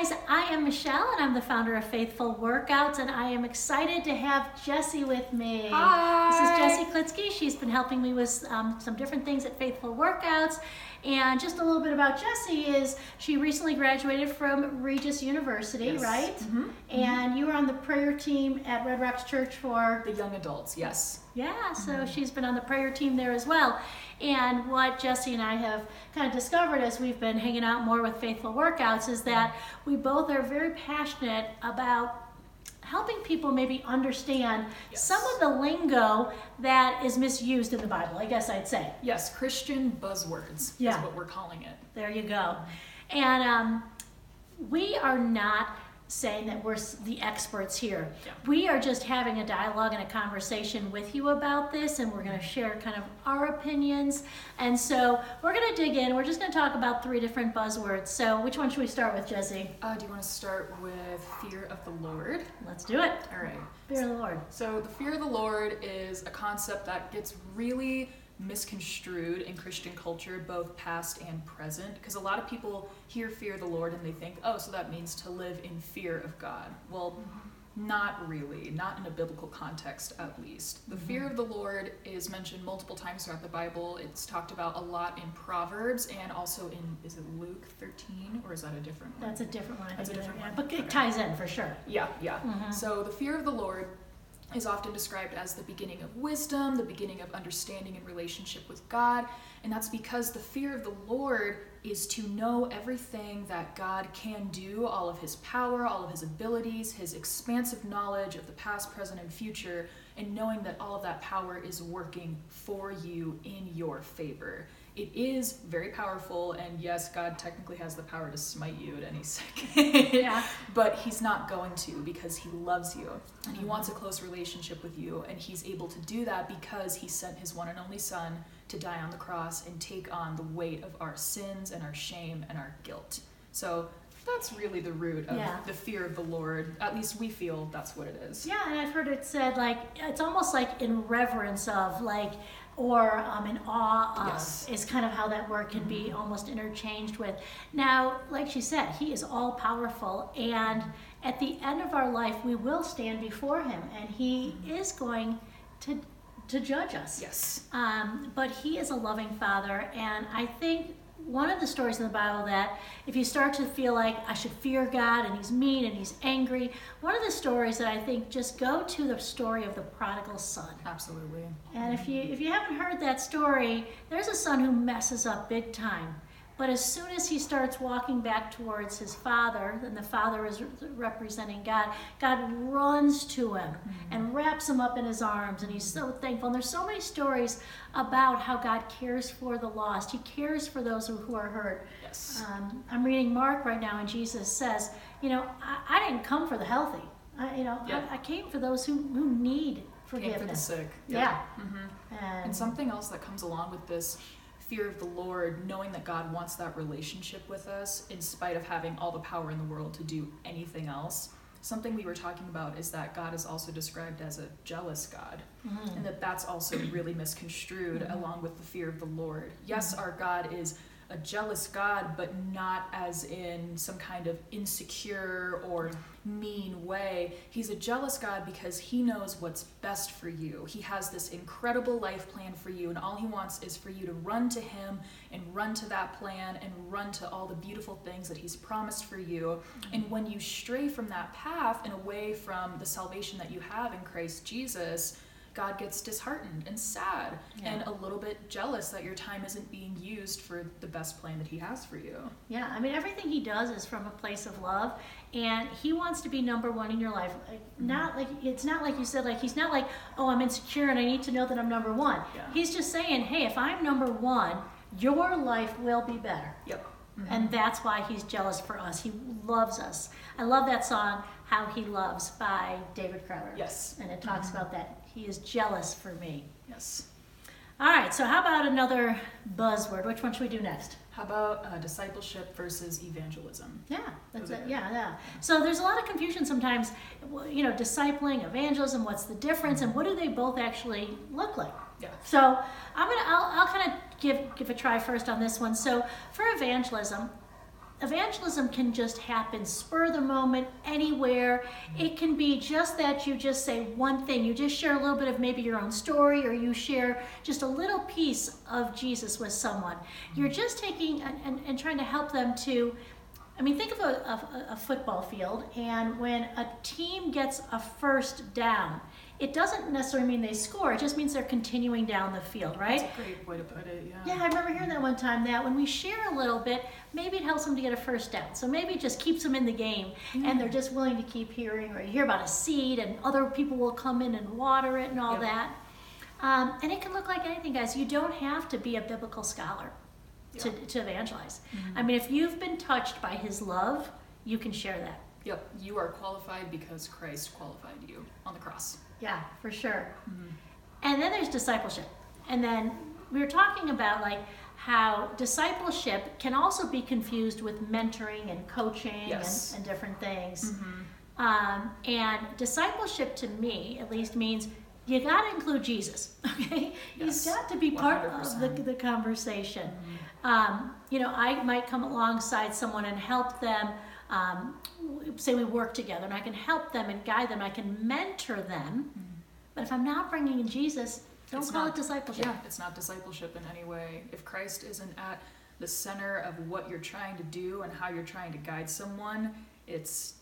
guys, I am Michelle and I'm the founder of Faithful Workouts and I am excited to have Jesse with me. Hi. This is Jesse Klitsky. She's been helping me with um, some different things at Faithful Workouts. And just a little bit about Jesse is she recently graduated from Regis University, Yes. right? Mhm. And you were on the prayer team at Red Rocks Church for The young adults, yes. yeah, so she's been on the prayer team there as well. And what Jesse and I have kind of discovered as we've been hanging out more with Faithful Workouts is that we both are very passionate about helping people maybe understand Yes. some of the lingo that is misused in the Bible, I guess I'd say. Yes, Christian buzzwords Yeah. is what we're calling it. There you go. And um, we are not saying that we're the experts here. Yeah. We are just having a dialogue and a conversation with you about this, and we're going to share kind of our opinions. And so we're going to dig in. We're just going to talk about three different buzzwords. So, which one should we start with, Jesse? Uh, do you want to start with fear of the Lord? Let's do it. All right. Fear of the Lord. So, the fear of the Lord is a concept that gets really misconstrued in Christian culture, both past and present, because a lot of people hear fear the Lord and they think, oh, so that means to live in fear of God. Well, not really, not in a biblical context at least. The fear of the Lord is mentioned multiple times throughout the Bible. It's talked about a lot in Proverbs and also in, is it Luke 13 or is that a different one? That's a different one. That's a different yeah, one. But it ties in for sure. Yeah, yeah. Mhm. So the fear of the Lord is often described as the beginning of wisdom, the beginning of understanding and relationship with God. And that's because the fear of the Lord is to know everything that God can do, all of his power, all of his abilities, his expansive knowledge of the past, present, and future, and knowing that all of that power is working for you in your favor. It is very powerful, and yes, God technically has the power to smite you at any second. Yeah. But he's not going to because he loves you and he mm-hmm. wants a close relationship with you. And he's able to do that because he sent his one and only son to die on the cross and take on the weight of our sins and our shame and our guilt. So that's really the root of Yeah. the fear of the Lord. At least we feel that's what it is. Yeah, and I've heard it said like it's almost like in reverence of like or um, in awe of Yes. is kind of how that word can be almost interchanged with. Now, like she said, he is all powerful and at the end of our life we will stand before him and he is going to to judge us. Yes. Um, but he is a loving father, and I think one of the stories in the Bible that if you start to feel like I should fear God and he's mean and he's angry, one of the stories that I think just go to the story of the prodigal son. Absolutely. And if you if you haven't heard that story, there's a son who messes up big time. But as soon as he starts walking back towards his father, and the father is representing God, God runs to him and wraps him up in his arms, and he's so thankful. And there's so many stories about how God cares for the lost. He cares for those who, are hurt. Yes. Um, I'm reading Mark right now, and Jesus says, "You know, I, I didn't come for the healthy. I, you know, Yeah. I, I came for those who, who need forgiveness. Came forgiveness." for the sick. Yeah. hmm And, And something else that comes along with this fear of the Lord, knowing that God wants that relationship with us in spite of having all the power in the world to do anything else. Something we were talking about is that God is also described as a jealous God, Mhm. and that that's also really misconstrued along with the fear of the Lord. Yes, our God is a jealous God, but not as in some kind of insecure or mean way. He's a jealous God because he knows what's best for you. He has this incredible life plan for you, and all he wants is for you to run to him and run to that plan and run to all the beautiful things that he's promised for you. And when you stray from that path and away from the salvation that you have in Christ Jesus, God gets disheartened and sad and a little bit jealous that your time isn't being used for the best plan that He has for you. Yeah, I mean, everything he does is from a place of love, and he wants to be number one in your life. Like, mm-hmm. not like it's not like you said, like he's not like, oh, I'm insecure and I need to know that I'm number one. Yeah. He's just saying, hey, if I'm number one, your life will be better. Yep. Mm-hmm. And that's why he's jealous for us. He loves us. I love that song, How He Loves by David Crowder. Yes. And it talks mm-hmm. about that. He is jealous for me. Yes. All right, so how about another buzzword? Which one should we do next? How about uh, discipleship versus evangelism? Yeah, that's it. Yeah, yeah. So there's a lot of confusion sometimes. You know, discipling, evangelism. What's the difference, and what do they both actually look like? Yeah. So I'm gonna, I'll, I'll kind of give give a try first on this one. So for evangelism, evangelism can just happen spur the moment anywhere. It can be just that you just say one thing. You just share a little bit of maybe your own story or you share just a little piece of jesus with someone. You're just taking and, and, and trying to help them to I mean, think of a, a, a, football field, and when a team gets a first down, it doesn't necessarily mean they score. It just means they're continuing down the field, right? That's a great way to put it, yeah. Yeah, I remember hearing that one time that when we share a little bit, maybe it helps them to get a first down. So maybe it just keeps them in the game, mm-hmm. and they're just willing to keep hearing, or you hear about a seed, and other people will come in and water it and all yep. that. Um, and it can look like anything, guys. You don't have to be a biblical scholar to, to evangelize. Mm-hmm. I mean, if you've been touched by his love, you can share that. Yep, you are qualified because Christ qualified you on the cross. Yeah, for sure. Mm-hmm. And then there's discipleship. And then we were talking about like how discipleship can also be confused with mentoring and coaching yes. and, and, different things. Mm-hmm. Um, and discipleship to me, at least, means you got to include Jesus. Okay, yes. he's got to be part 100%. of the, the conversation. Mm-hmm. Um, you know, I might come alongside someone and help them. Um, say we work together, and I can help them and guide them. I can mentor them. Mm-hmm. But if I'm not bringing in Jesus, don't it's call not, it discipleship. Yeah, it's not discipleship in any way. If Christ isn't at the center of what you're trying to do and how you're trying to guide someone, it's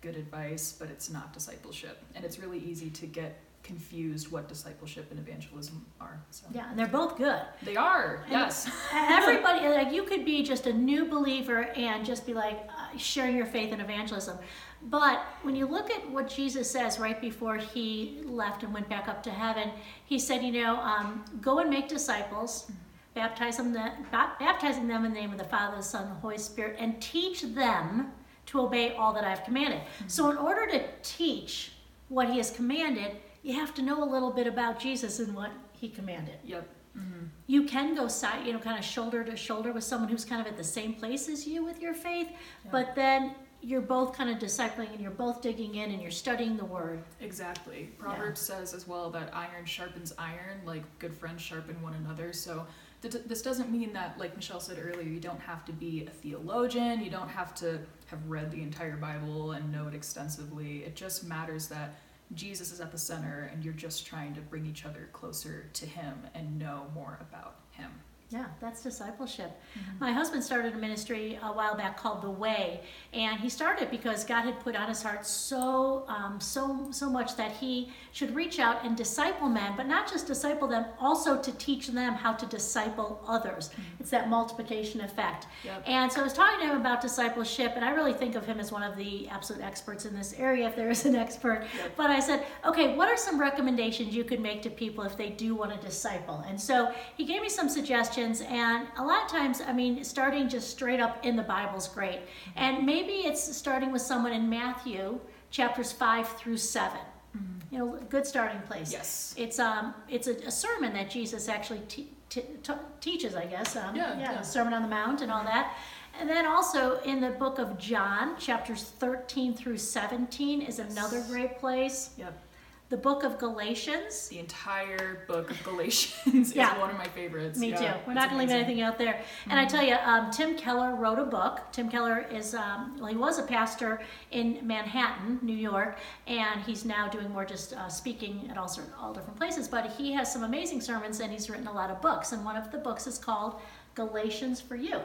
good advice, but it's not discipleship. And it's really easy to get confused what discipleship and evangelism are. So. Yeah, and they're both good. They are, and yes. everybody, like you could be just a new believer and just be like uh, sharing your faith in evangelism. But when you look at what Jesus says right before he left and went back up to heaven, he said, you know, um, go and make disciples. Baptize them, the, baptizing them in the name of the Father, the Son, and the Holy Spirit, and teach them to obey all that I've commanded. Mm-hmm. So, in order to teach what He has commanded, you have to know a little bit about Jesus and what he commanded. Yep. Mm-hmm. You can go side, you know, kind of shoulder to shoulder with someone who's kind of at the same place as you with your faith, but then you're both kind of discipling and you're both digging in and you're studying the word. Exactly. Proverbs yeah. says as well that iron sharpens iron, like good friends sharpen one another. So th- this doesn't mean that, like Michelle said earlier, you don't have to be a theologian, you don't have to have read the entire Bible and know it extensively. It just matters that Jesus is at the center and you're just trying to bring each other closer to Him and know more about. Yeah, that's discipleship. Mm-hmm. My husband started a ministry a while back called The Way, and he started because God had put on his heart so, um, so, so much that he should reach out and disciple men, but not just disciple them, also to teach them how to disciple others. Mm-hmm. It's that multiplication effect. Yep. And so I was talking to him about discipleship, and I really think of him as one of the absolute experts in this area, if there is an expert. Yep. But I said, okay, what are some recommendations you could make to people if they do want to disciple? And so he gave me some suggestions questions and a lot of times i mean starting just straight up in the bible is great. And maybe it's starting with someone in matthew chapters 5 through 7 mm-hmm. you know good starting place. Yes. It's um it's a, a sermon that jesus actually te- te- teaches i guess um, yeah, yeah, yeah. sermon on the mount and all that. And then also in the book of john chapters 13 through 17 is another great place. Yep the book of Galatians. The entire book of Galatians yeah. is one of my favorites. Me yeah, too. We're not going to leave anything out there. Mm-hmm. And I mm-hmm. tell you, um, Tim Keller wrote a book. Tim Keller is, um, well, he was a pastor in Manhattan, New York, and he's now doing more just uh, speaking at all, sort all different places. But he has some amazing sermons and he's written a lot of books. And one of the books is called Galatians for You.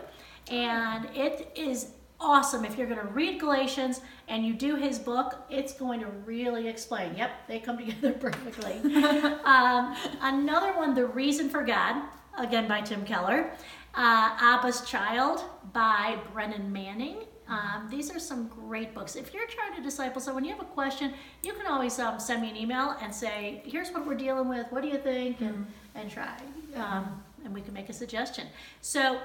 And it is awesome. If you're going to read Galatians and you do his book, it's going to really explain. Yep, they come together perfectly. um, another one, The Reason for God, again by Tim Keller. Uh, Abba's Child by Brennan Manning. Um, these are some great books. If you're trying to disciple someone, you have a question, you can always um, send me an email and say, here's what we're dealing with, what do you think? And, and try. Um, and we can make a suggestion. So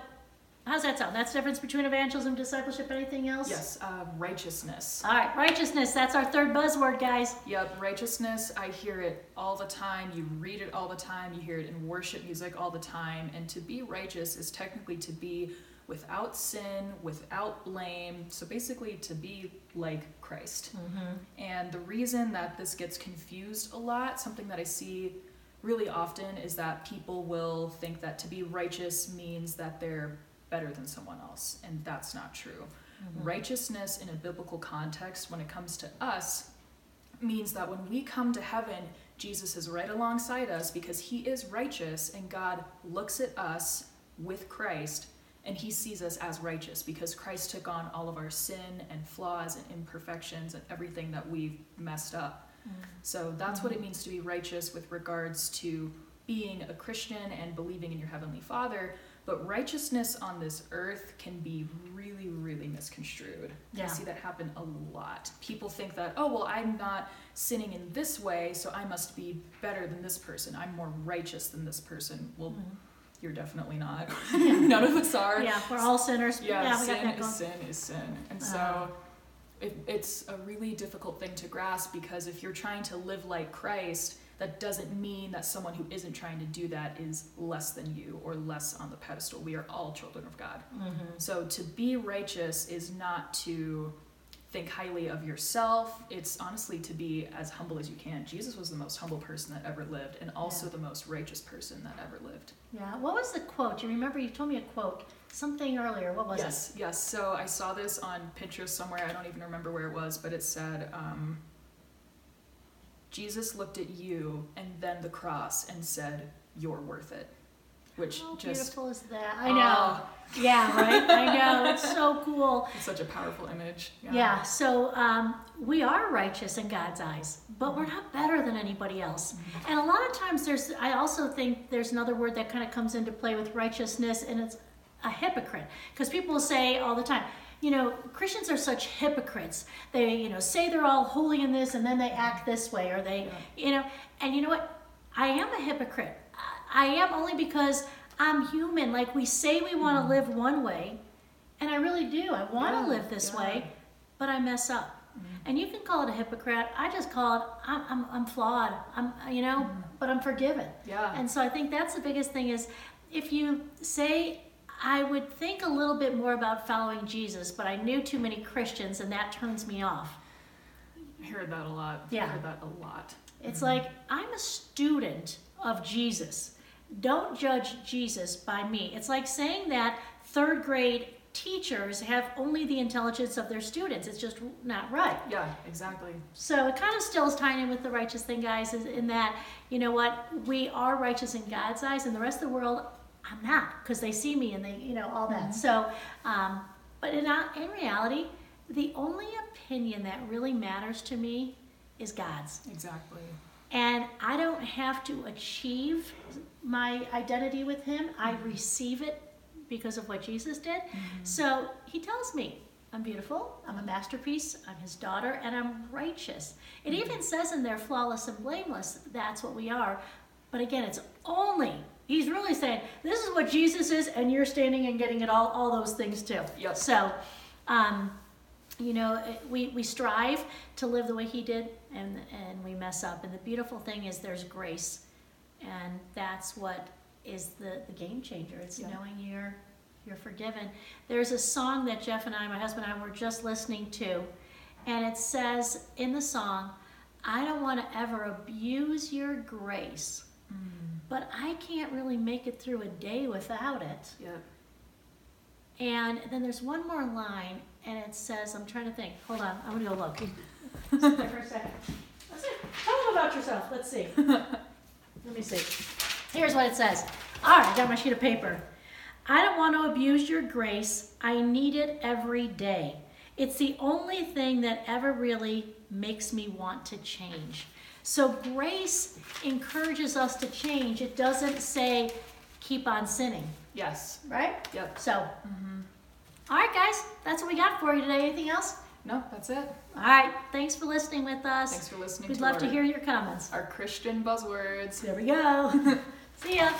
How's that sound? That's the difference between evangelism, discipleship, anything else? Yes, uh, righteousness. All right, righteousness. That's our third buzzword, guys. Yep, righteousness. I hear it all the time. You read it all the time. You hear it in worship music all the time. And to be righteous is technically to be without sin, without blame. So basically, to be like Christ. Mm-hmm. And the reason that this gets confused a lot, something that I see really often, is that people will think that to be righteous means that they're better than someone else, and that's not true. Mhm. Righteousness in a biblical context, when it comes to us, means that when we come to heaven, Jesus is right alongside us because he is righteous, and God looks at us with Christ and he sees us as righteous because Christ took on all of our sin and flaws and imperfections and everything that we've messed up. Mhm. So that's what it Mhm. means to be righteous with regards to being a Christian and believing in your Heavenly Father. But righteousness on this earth can be really, really misconstrued. Yeah. I see that happen a lot. People think that, oh, well, I'm not sinning in this way, so I must be better than this person. I'm more righteous than this person. Well, Mhm. you're definitely not. Yeah. None of us are. Yeah, we're all sinners. Yeah, got sin is sin is sin. And Uh. so it, it's a really difficult thing to grasp because if you're trying to live like Christ, that doesn't mean that someone who isn't trying to do that is less than you or less on the pedestal. We are all children of God. Mhm. So to be righteous is not to think highly of yourself. It's honestly to be as humble as you can. Jesus was the most humble person that ever lived and also Yeah. the most righteous person that ever lived. Yeah. What was the quote? You remember you told me a quote something earlier. What was it? yes, yes. So I saw this on Pinterest somewhere. I don't even remember where it was, but it said, um, Jesus looked at you and then the cross and said, "You're worth it," which How just beautiful is that? I know. Yeah, right. I know. It's so cool. it's such a powerful image. Yeah. So um, we are righteous in God's eyes, but we're not better than anybody else. And a lot of times, there's. I also think there's another word that kind of comes into play with righteousness, and it's a hypocrite. Because people say all the time, you know, Christians are such hypocrites. They, you know, say they're all holy in this, and then they act this way, or they, you know, and you know what? I am a hypocrite. I am only because I'm human. Like we say we want to mm-hmm. live one way, and I really do. I want to Yeah, live this yeah. way, but I mess up. Mm-hmm. And you can call it a hypocrite. I just call it I'm, I'm, I'm flawed. I'm you know, mm-hmm. but I'm forgiven. Yeah. And so I think that's the biggest thing is if you say I would think a little bit more about following Jesus, but I knew too many Christians and that turns me off. I heard that a lot. Yeah. I heard that a lot. It's like I'm a student of Jesus. Don't judge Jesus by me. It's like saying that third grade teachers have only the intelligence of their students. It's just not right. Yeah, exactly. So it kind of still is tying in with the righteous thing, guys, is in that, you know what, we are righteous in God's eyes, and the rest of the world, I'm not, because they see me and they, you know, all that. Mm-hmm. So, um, but in, uh, in reality, the only opinion that really matters to me is God's. Exactly. And I don't have to achieve my identity with Him, I mm-hmm. receive it because of what Jesus did. Mm-hmm. So He tells me, I'm beautiful, I'm a masterpiece, I'm His daughter, and I'm righteous. It even says in there, flawless and blameless, that's what we are. But again, it's only, He's really saying, this is what Jesus is, and you're standing and getting it all, all those things too. Yep. So, um, you know, we, we strive to live the way he did and, and we mess up. And the beautiful thing is there's grace. And that's what is the, the game changer. It's Yeah. knowing you're, you're forgiven. There's a song that Jeff and I, my husband and I, were just listening to. And it says in the song, I don't want to ever abuse your grace, but I can't really make it through a day without it. Yep. And then there's one more line, and it says, I'm trying to think. Hold on, I'm gonna go look. Sit there for a second. Let's see. Tell them about yourself. Let's see. Let me see. Here's what it says. All right, I got my sheet of paper. I don't want to abuse your grace. I need it every day. It's the only thing that ever really makes me want to change. So grace encourages us to change. It doesn't say keep on sinning, Yes. right? Yep. So, mm-hmm. all right, guys, that's what we got for you today. Anything else? No, that's it. All right, thanks for listening with us. Thanks for listening We'd love our, to hear your comments. our Christian buzzwords. There we go. See ya.